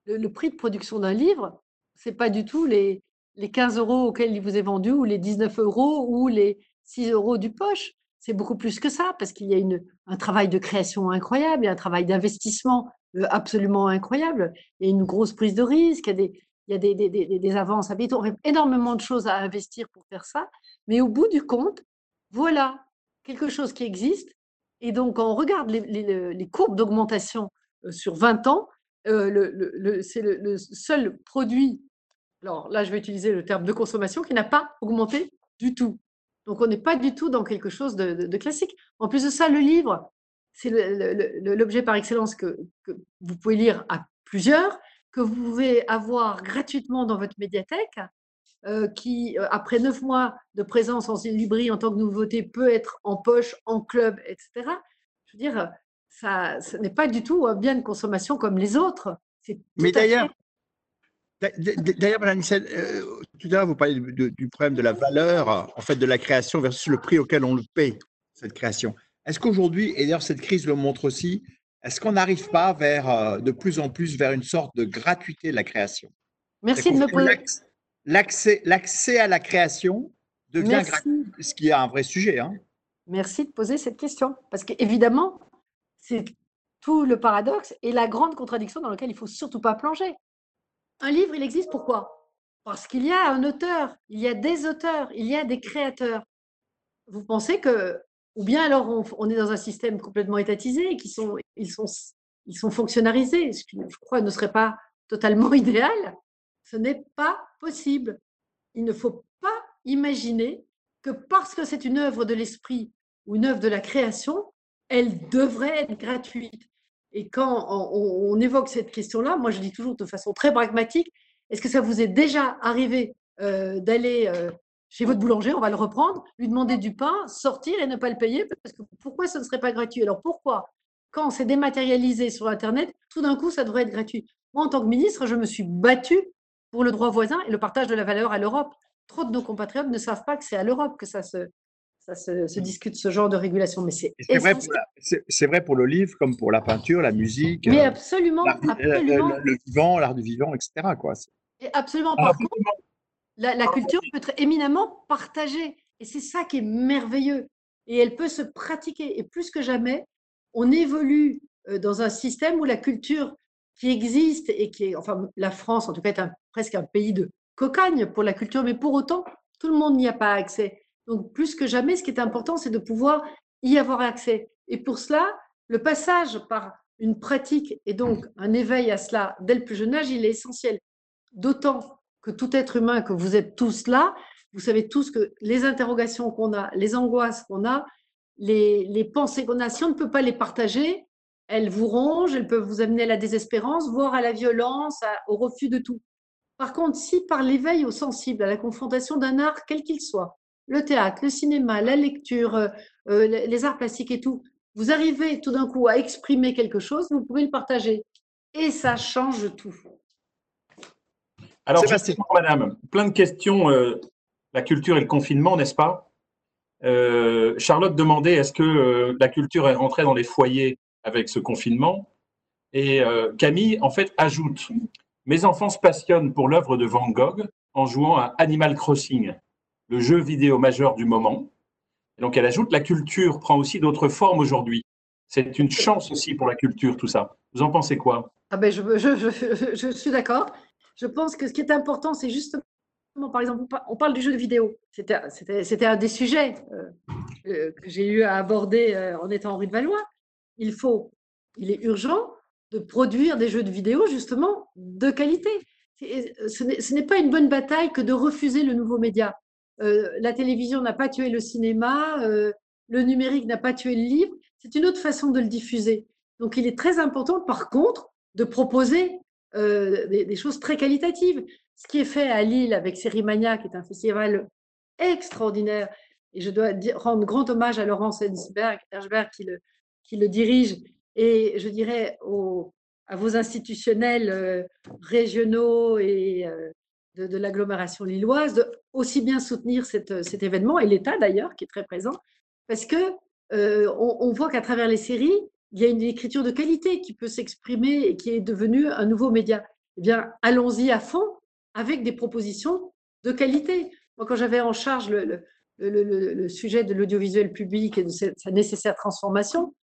Le, prix de production d'un livre, ce n'est pas du tout les, les 15 euros auxquels il vous est vendu ou les 19 euros ou les 6 euros du poche. C'est beaucoup plus que ça parce qu'il y a un travail de création incroyable, il y a un travail d'investissement absolument incroyable. Il y a une grosse prise de risque, il y a des, il y a avances à énormément de choses à investir pour faire ça. Mais au bout du compte, voilà quelque chose qui existe. Et donc, quand on regarde les, courbes d'augmentation euh, sur 20 ans, euh, c'est le, seul produit, alors là, je vais utiliser le terme de consommation, qui n'a pas augmenté du tout. Donc, on n'est pas du tout dans quelque chose de, classique. En plus de ça, le livre, c'est l'objet par excellence que, que, vous pouvez lire à plusieurs, que vous pouvez avoir gratuitement dans votre médiathèque, euh, qui, euh, après neuf mois de présence en librairie en tant que nouveauté, peut être en poche, en club, etc. Je veux dire, ça, ce n'est pas du tout un bien de consommation comme les autres. Mais d'ailleurs, D'ailleurs, Madame euh, tout à l'heure, vous parlez du problème de la valeur, en fait, de la création versus le prix auquel on le paye, cette création. Est-ce qu'aujourd'hui, et d'ailleurs cette crise le montre aussi, est-ce qu'on n'arrive pas vers, de plus en plus vers une sorte de gratuité de la création? Merci de me poser l'accès à la création devient gratuit, ce qui est un vrai sujet. Hein. Merci de poser cette question, parce qu'évidemment, c'est tout le paradoxe et la grande contradiction dans laquelle il ne faut surtout pas plonger. Un livre, il existe pourquoi? Parce qu'il y a un auteur, il y a des auteurs, il y a des créateurs. Vous pensez que, ou bien alors on, est dans un système complètement étatisé, qui sont, ils sont, ils sont fonctionnalisés, ce qui, je crois, ne serait pas totalement (laughs) idéal. Ce n'est pas possible. Il ne faut pas imaginer que parce que c'est une œuvre de l'esprit ou une œuvre de la création, elle devrait être gratuite. Et quand on, évoque cette question-là, moi je dis toujours de façon très pragmatique, est-ce que ça vous est déjà arrivé euh, d'aller euh, chez votre boulanger, on va le reprendre, lui demander du pain, sortir et ne pas le payer parce que pourquoi ce ne serait pas gratuit? Alors pourquoi? Quand c'est dématérialisé sur Internet, tout d'un coup, ça devrait être gratuit. Moi, en tant que ministre, je me suis battue pour le droit voisin et le partage de la valeur à l'Europe. Trop de nos compatriotes ne savent pas que c'est à l'Europe que ça se, ça se, discute ce genre de régulation. Mais c'est vrai, vrai, pour le livre comme pour la peinture, la musique. Mais euh, absolument, Le, vivant, l'art du vivant, etc. Quoi. Et absolument. Par contre, la, la, culture peut être éminemment partagée. Et c'est ça qui est merveilleux. Et elle peut se pratiquer. Et plus que jamais, on évolue euh, dans un système où la culture qui existe et qui est, enfin, la France en tout cas est presque un pays de cocagne pour la culture, mais pour autant, tout le monde n'y a pas accès. Donc, plus que jamais, ce qui est important, c'est de pouvoir y avoir accès. Et pour cela, le passage par une pratique et donc un éveil à cela dès le plus jeune âge, il est essentiel. D'autant que tout être humain, que vous êtes tous là, vous savez tous que les interrogations qu'on a, les angoisses qu'on a, les, les pensées qu'on a, si on ne peut pas les partager, elles vous rongent, elles peuvent vous amener à la désespérance, voire à la violence, au refus de tout. Par contre, si par l'éveil au sensible, à la confrontation d'un art, quel qu'il soit, le théâtre, le cinéma, la lecture, euh, euh, les arts plastiques et tout, vous arrivez tout d'un coup à exprimer quelque chose, vous pouvez le partager. Et ça change tout. Alors, madame, plein de questions. Euh, la culture et le confinement, n'est-ce pas? Euh, Charlotte demandait est-ce que euh, la culture est rentrée dans les foyers avec ce confinement? Et Camille, en fait, ajoute Mes enfants se passionnent pour l'œuvre de Van Gogh en jouant à Animal Crossing, le jeu vidéo majeur du moment. Donc, elle ajoute La culture prend aussi d'autres formes aujourd'hui. C'est une chance aussi pour la culture, tout ça. Vous en pensez quoi? Ah ben je, je, je suis d'accord je pense que ce qui est important, c'est justement, par exemple, on parle du jeu de vidéo. C'était un des sujets euh, euh, que j'ai eu à aborder euh, en étant en rue de Valois. Il faut, il est urgent de produire des jeux de vidéo justement de qualité. Ce n'est pas une bonne bataille que de refuser le nouveau média. La télévision n'a pas tué le cinéma, le numérique n'a pas tué le livre. C'est une autre façon de le diffuser. Donc, il est très important, par contre, de proposer euh, des, choses très qualitatives. Ce qui est fait à Lille avec Sérimania, qui est un festival extraordinaire, et je dois rendre grand hommage à Laurence Herzberg, qui, le, qui le dirige, et je dirais à vos institutionnels euh, régionaux et euh, de, l'agglomération lilloise de aussi bien soutenir cet événement, et l'État d'ailleurs, qui est très présent, parce que on voit qu'à travers les séries, il y a une écriture de qualité qui peut s'exprimer et qui est devenue un nouveau média. Eh bien, allons-y à fond avec des propositions de qualité. Moi, quand j'avais en charge le, le, sujet de l'audiovisuel public et de sa nécessaire transformation,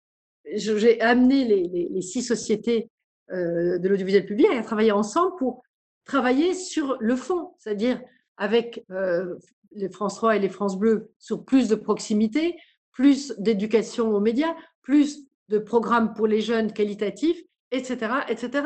j'ai amené les, six sociétés euh, de l'audiovisuel public à travailler ensemble pour travailler sur le fond, c'est-à-dire avec euh, les France 3 et les France Bleu sur plus de proximité, plus d'éducation aux médias, plus de programmes pour les jeunes qualitatifs, etc., etc.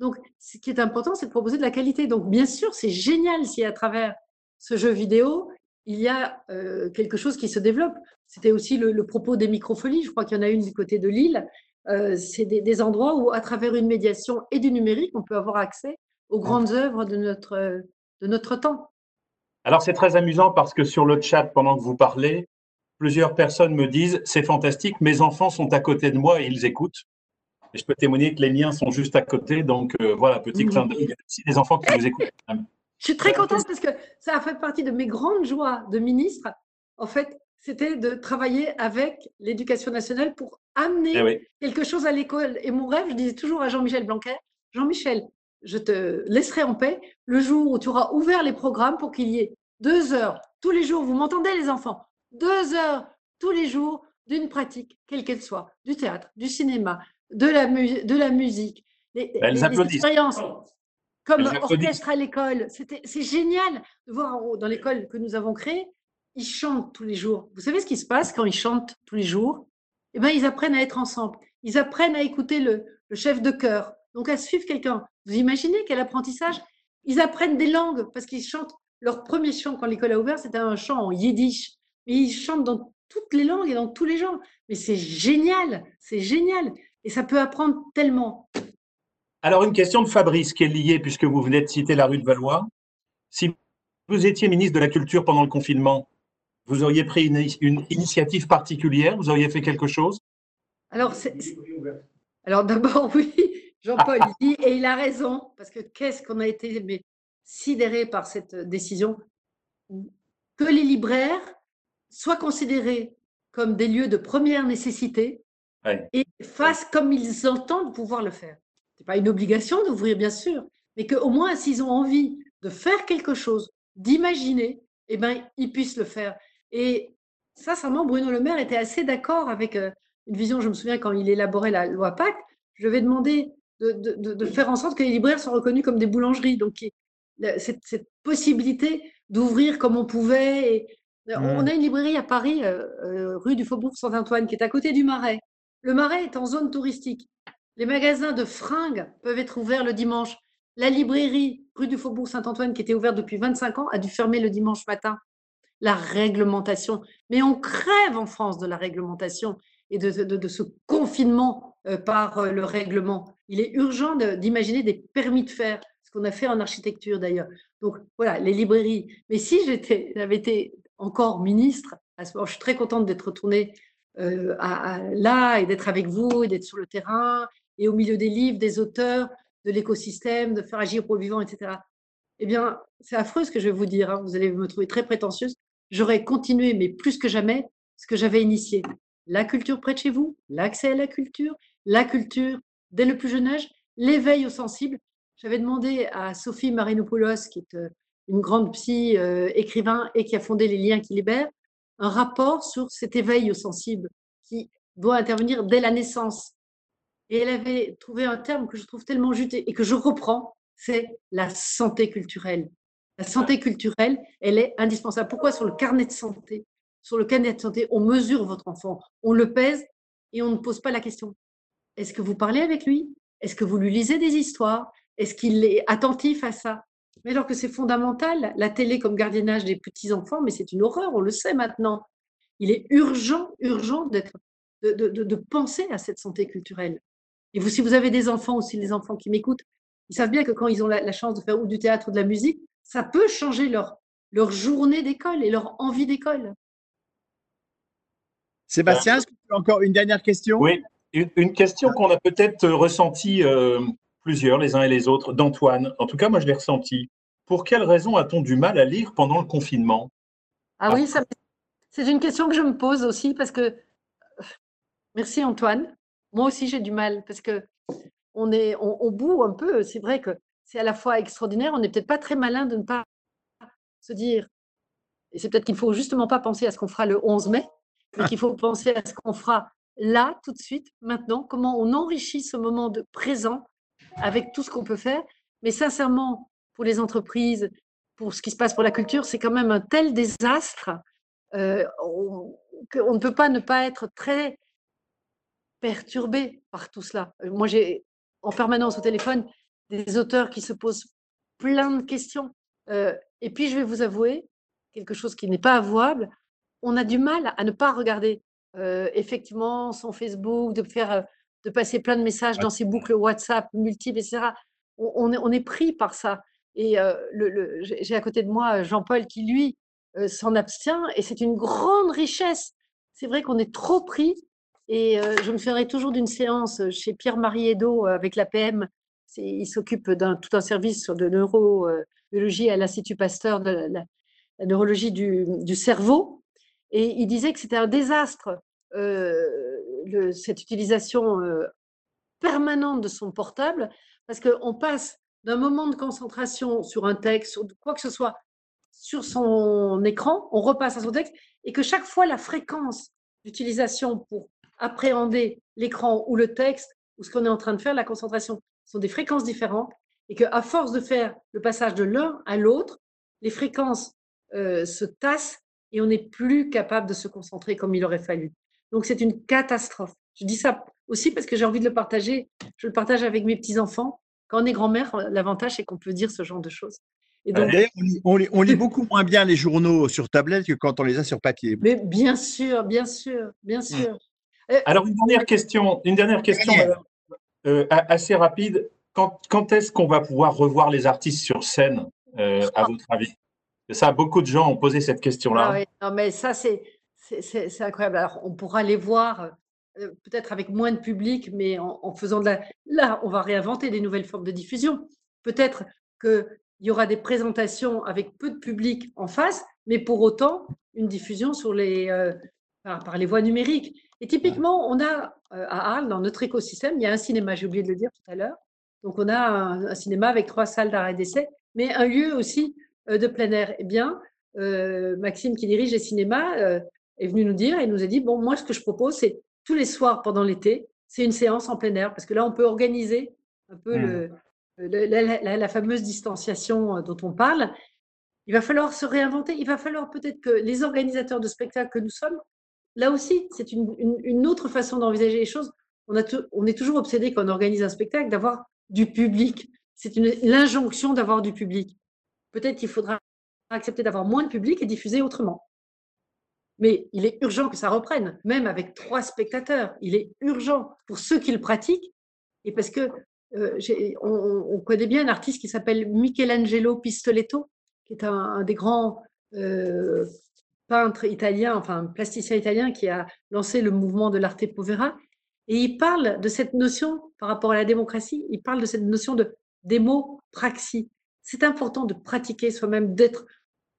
Donc, ce qui est important, c'est de proposer de la qualité. Donc, bien sûr, c'est génial si à travers ce jeu vidéo, il y a euh, quelque chose qui se développe. C'était aussi le, propos des microfolies. Je crois qu'il y en a une du côté de Lille. Euh, c'est des, endroits où, à travers une médiation et du numérique, on peut avoir accès aux grandes œuvres de notre, de notre temps. Alors, c'est très amusant parce que sur le chat, pendant que vous parlez, plusieurs personnes me disent c'est fantastique, mes enfants sont à côté de moi et ils écoutent. Et je peux témoigner que les miens sont juste à côté. Donc euh, voilà, petit clin d'œil. Il y a aussi des enfants qui nous écoutent. (laughs) Je suis très contente parce que ça a fait partie de mes grandes joies de ministre. En fait, c'était de travailler avec l'éducation nationale pour amener eh quelque chose à l'école. Et mon rêve, je disais toujours à Jean-Michel Blanquer, Jean-Michel, je te laisserai en paix le jour où tu auras ouvert les programmes pour qu'il y ait deux heures tous les jours. Vous m'entendez les enfants? Deux heures tous les jours d'une pratique, quelle qu'elle soit, du théâtre, du cinéma, de la, de la musique, des expériences comme orchestre à l'école. C'est génial de voir dans l'école que nous avons créée, ils chantent tous les jours. Vous savez ce qui se passe quand ils chantent tous les jours? Eh bien, ils apprennent à être ensemble. Ils apprennent à écouter le, le chef de chœur, donc à suivre quelqu'un. Vous imaginez quel apprentissage? Ils apprennent des langues parce qu'ils chantent. Leur premier chant quand l'école a ouvert, c'était un chant en yiddish ils chantent dans toutes les langues et dans tous les genres. Mais c'est génial, c'est génial. Et ça peut apprendre tellement. Alors, une question de Fabrice qui est liée, puisque vous venez de citer la rue de Valois. Si vous étiez ministre de la Culture pendant le confinement, vous auriez pris une, initiative particulière? Vous auriez fait quelque chose? Alors, Alors d'abord, (laughs) oui, Jean-Paul dit, et il a raison, parce que qu'est-ce qu'on a été mais, sidéré par cette décision? Que les libraires soient considérés comme des lieux de première nécessité et fassent comme ils entendent pouvoir le faire. Ce n'est pas une obligation d'ouvrir, bien sûr, mais qu'au moins, s'ils ont envie de faire quelque chose, d'imaginer, eh ben, ils puissent le faire. Et sincèrement, Bruno Le Maire était assez d'accord avec euh, une vision, je me souviens quand il élaborait la loi PAC, je lui ai de, de, faire en sorte que les libraires soient reconnus comme des boulangeries. Donc, cette, cette possibilité d'ouvrir comme on pouvait et, Mmh. On a une librairie à Paris, euh, euh, rue du Faubourg Saint-Antoine, qui est à côté du Marais. Le Marais est en zone touristique. Les magasins de fringues peuvent être ouverts le dimanche. La librairie rue du Faubourg Saint-Antoine, qui était ouverte depuis 25 ans, a dû fermer le dimanche matin. La réglementation. Mais on crève en France de la réglementation et de, ce confinement euh, par le règlement. Il est urgent d'imaginer des permis de faire, ce qu'on a fait en architecture d'ailleurs. Donc voilà, les librairies. Mais si j'avais été encore ministre. À ce moment, je suis très contente d'être retournée euh, là et d'être avec vous et d'être sur le terrain et au milieu des livres, des auteurs, de l'écosystème, de faire agir pour le vivant, etc. Eh bien, c'est affreux ce que je vais vous dire. Hein. Vous allez me trouver très prétentieuse. J'aurais continué, mais plus que jamais, ce que j'avais initié. La culture près de chez vous, l'accès à la culture, la culture dès le plus jeune âge, l'éveil aux sensibles. J'avais demandé à Sophie Marinopoulos, qui est euh, une grande psy, euh, écrivain et qui a fondé Les Liens qui libèrent, un rapport sur cet éveil aux sensibles qui doit intervenir dès la naissance. Et elle avait trouvé un terme que je trouve tellement juste et que je reprends, c'est la santé culturelle. La santé culturelle, elle est indispensable. Pourquoi sur le carnet de santé? Sur le carnet de santé, on mesure votre enfant, on le pèse et on ne pose pas la question. Est-ce que vous parlez avec lui? Est-ce que vous lui lisez des histoires? Est-ce qu'il est attentif à ça? Mais alors que c'est fondamental, la télé comme gardiennage des petits-enfants, mais c'est une horreur, on le sait maintenant. Il est urgent, urgent d'être, de, de, penser à cette santé culturelle. Et vous, si vous avez des enfants aussi, les enfants qui m'écoutent, ils savent bien que quand ils ont la, chance de faire ou du théâtre ou de la musique, ça peut changer leur, leur journée d'école et leur envie d'école. Sébastien, est-ce que tu as encore une dernière question? Oui, une, question qu'on a peut-être ressentie euh, plusieurs, les uns et les autres, d'Antoine. En tout cas, moi, je l'ai ressenti. Pour quelles raisons a-t-on du mal à lire pendant le confinement? Ah oui, c'est une question que je me pose aussi parce que. Merci Antoine. Moi aussi, j'ai du mal parce que on est, on, bout un peu. C'est vrai que c'est à la fois extraordinaire. On n'est peut-être pas très malin de ne pas se dire. Et c'est peut-être qu'il faut justement pas penser à ce qu'on fera le 11 mai, mais qu'il faut penser à ce qu'on fera là, tout de suite, maintenant. Comment on enrichit ce moment de présent avec tout ce qu'on peut faire. Mais sincèrement, pour les entreprises, pour ce qui se passe pour la culture, c'est quand même un tel désastre euh, qu'on ne peut pas ne pas être très perturbé par tout cela. Euh, moi, j'ai en permanence au téléphone des auteurs qui se posent plein de questions. Euh, et puis, je vais vous avouer quelque chose qui n'est pas avouable. On a du mal à ne pas regarder euh, effectivement son Facebook, de faire, de passer plein de messages dans ses boucles WhatsApp multiples, etc. On, est, on est, pris par ça. Et le, j'ai à côté de moi Jean-Paul qui, lui, s'en abstient. Et c'est une grande richesse. C'est vrai qu'on est trop pris et euh, je me ferai toujours d'une séance chez Pierre-Marie Edo euh, avec l'APM. Il s'occupe d'un tout un service de neurobiologie à l'Institut Pasteur de la, neurologie du, cerveau. Et il disait que c'était un désastre, euh, cette utilisation permanente de son portable, parce qu'on passe d'un moment de concentration sur un texte, sur quoi que ce soit, sur son écran, on repasse à son texte, et que chaque fois la fréquence d'utilisation pour appréhender l'écran ou le texte ou ce qu'on est en train de faire, la concentration sont des fréquences différentes et qu'à force de faire le passage de l'un à l'autre, les fréquences euh, se tassent et on n'est plus capable de se concentrer comme il aurait fallu. Donc c'est une catastrophe. Je dis ça aussi parce que j'ai envie de le partager. Je le partage avec mes petits-enfants. Quand on est grand-mère, l'avantage c'est qu'on peut dire ce genre de choses. Et donc, on, lit, on, lit, beaucoup moins bien les journaux sur tablette que quand on les a sur papier. Mais bien sûr, bien sûr, bien mm. sûr. Euh, Alors, une dernière question, une dernière question euh, assez rapide. Quand, quand est-ce qu'on va pouvoir revoir les artistes sur scène, euh, à votre avis? Ça, beaucoup de gens ont posé cette question-là. Ah oui, non, mais ça, c'est incroyable. Alors, on pourra les voir peut-être avec moins de public, mais en, faisant de la. Là, on va réinventer des nouvelles formes de diffusion. Peut-être qu'il y aura des présentations avec peu de public en face, mais pour autant, une diffusion sur les, par, les voies numériques. Et typiquement, on a euh, à Arles, dans notre écosystème, il y a un cinéma, j'ai oublié de le dire tout à l'heure. Donc, on a un, cinéma avec trois salles d'arrêt d'essai, mais un lieu aussi euh, de plein air. Eh bien, euh, Maxime, qui dirige les cinémas, est venu nous dire et nous a dit Bon, moi, ce que je propose, c'est tous les soirs pendant l'été, c'est une séance en plein air, parce que là, on peut organiser un peu le, mmh. la, la, fameuse distanciation dont on parle. Il va falloir se réinventer. Il va falloir peut-être que les organisateurs de spectacles que nous sommes là aussi, c'est une, autre façon d'envisager les choses. On, est toujours obsédé quand on organise un spectacle d'avoir du public. C'est l'injonction d'avoir du public. Peut-être qu'il faudra accepter d'avoir moins de public et diffuser autrement. Mais il est urgent que ça reprenne, même avec trois spectateurs. Il est urgent pour ceux qui le pratiquent et parce que euh, on, connaît bien un artiste qui s'appelle Michelangelo Pistoletto, qui est un, des grands euh, peintre italien, enfin plasticien italien qui a lancé le mouvement de l'arte povera. Et il parle de cette notion par rapport à la démocratie, il parle de cette notion de démopraxie. C'est important de pratiquer soi-même, d'être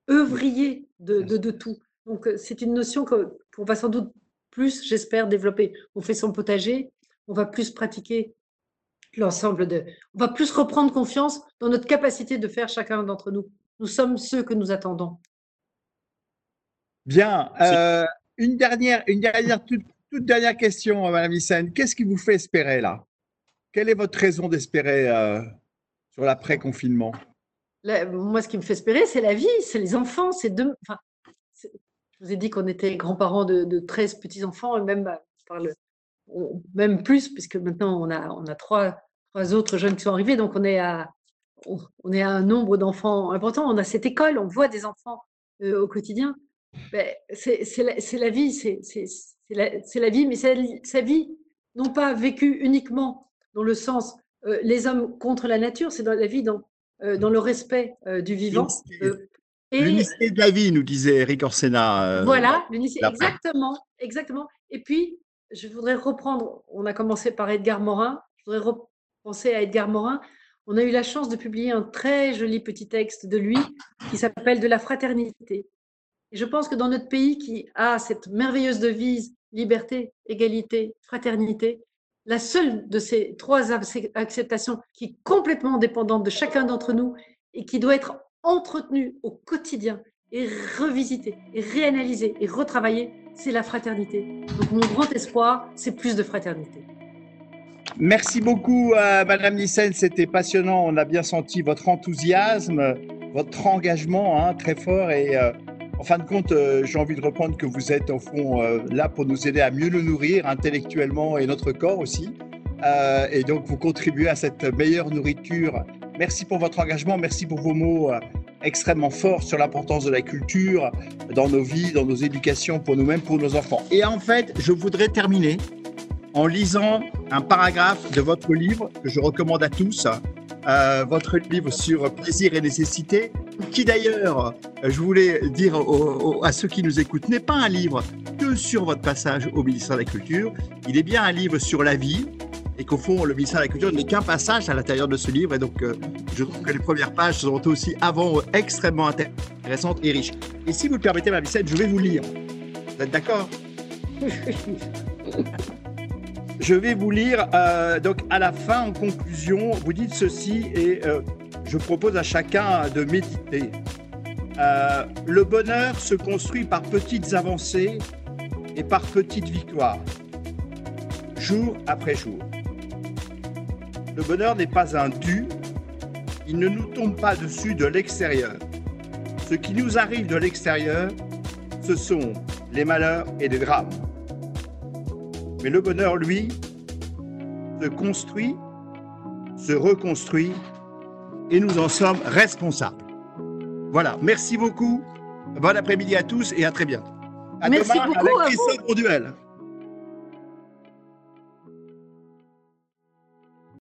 œuvrier de, de, tout. Donc, c'est une notion qu'on va sans doute plus, j'espère, développer. On fait son potager, on va plus pratiquer l'ensemble de. On va plus reprendre confiance dans notre capacité de faire chacun d'entre nous. Nous sommes ceux que nous attendons. Bien. Euh, une dernière, une dernière toute, dernière question, Madame Hyssen. Qu'est-ce qui vous fait espérer là? Quelle est votre raison d'espérer euh, sur l'après-confinement? Moi, ce qui me fait espérer, c'est la vie, c'est les enfants, c'est deux. Enfin, je vous ai dit qu'on était grands-parents de, de, 13 petits-enfants, et même, bah, même plus, puisque maintenant on a, on a trois, trois autres jeunes qui sont arrivés, donc on est à, on, est à un nombre d'enfants important. On a cette école, on voit des enfants euh, au quotidien. Ben, c'est la, la, vie, c'est la, la, vie, mais sa vie, non pas vécue uniquement dans le sens euh, les hommes contre la nature, c'est dans la vie dans, euh, dans le respect du vivant. L'unicité de la vie, nous disait Eric Orsena. voilà, l'unicité, exactement, exactement. Et puis, je voudrais reprendre, on a commencé par Edgar Morin, je voudrais repenser à Edgar Morin. On a eu la chance de publier un très joli petit texte de lui qui s'appelle De la fraternité. Et je pense que dans notre pays qui a cette merveilleuse devise liberté, égalité, fraternité, la seule de ces trois acceptations qui est complètement dépendante de chacun d'entre nous et qui doit être entretenu au quotidien et revisité et réanalysé et retravaillé, c'est la fraternité. Donc mon grand espoir, c'est plus de fraternité. Merci beaucoup, euh, Madame Nissen. C'était passionnant. On a bien senti votre enthousiasme, votre engagement hein, très fort. Et euh, en fin de compte, euh, j'ai envie de reprendre que vous êtes au fond là pour nous aider à mieux le nourrir intellectuellement et notre corps aussi. et donc, vous contribuez à cette meilleure nourriture Merci pour votre engagement, merci pour vos mots euh, extrêmement forts sur l'importance de la culture dans nos vies, dans nos éducations, pour nous-mêmes, pour nos enfants. Et en fait, je voudrais terminer en lisant un paragraphe de votre livre que je recommande à tous, euh, votre livre sur plaisir et nécessité, qui d'ailleurs, je voulais dire à ceux qui nous écoutent, n'est pas un livre que sur votre passage au ministère de la Culture, il est bien un livre sur la vie, et qu'au fond, le ministère de la Culture n'est qu'un passage à l'intérieur de ce livre. Et donc, euh, je trouve que les premières pages sont aussi avant extrêmement intéressantes et riches. Et si vous le permettez, ma Vicette, je vais vous lire. Vous êtes d'accord? Je vais vous lire. Euh, donc, à la fin, en conclusion, vous dites ceci et euh, je propose à chacun de méditer. le bonheur se construit par petites avancées et par petites victoires, jour après jour. Le bonheur n'est pas un dû, il ne nous tombe pas dessus de l'extérieur. Ce qui nous arrive de l'extérieur, ce sont les malheurs et les drames. Mais le bonheur, lui, se construit, se reconstruit, et nous en sommes responsables. Voilà, merci beaucoup. Bon après-midi à tous et à très bientôt. merci beaucoup à vous. duel.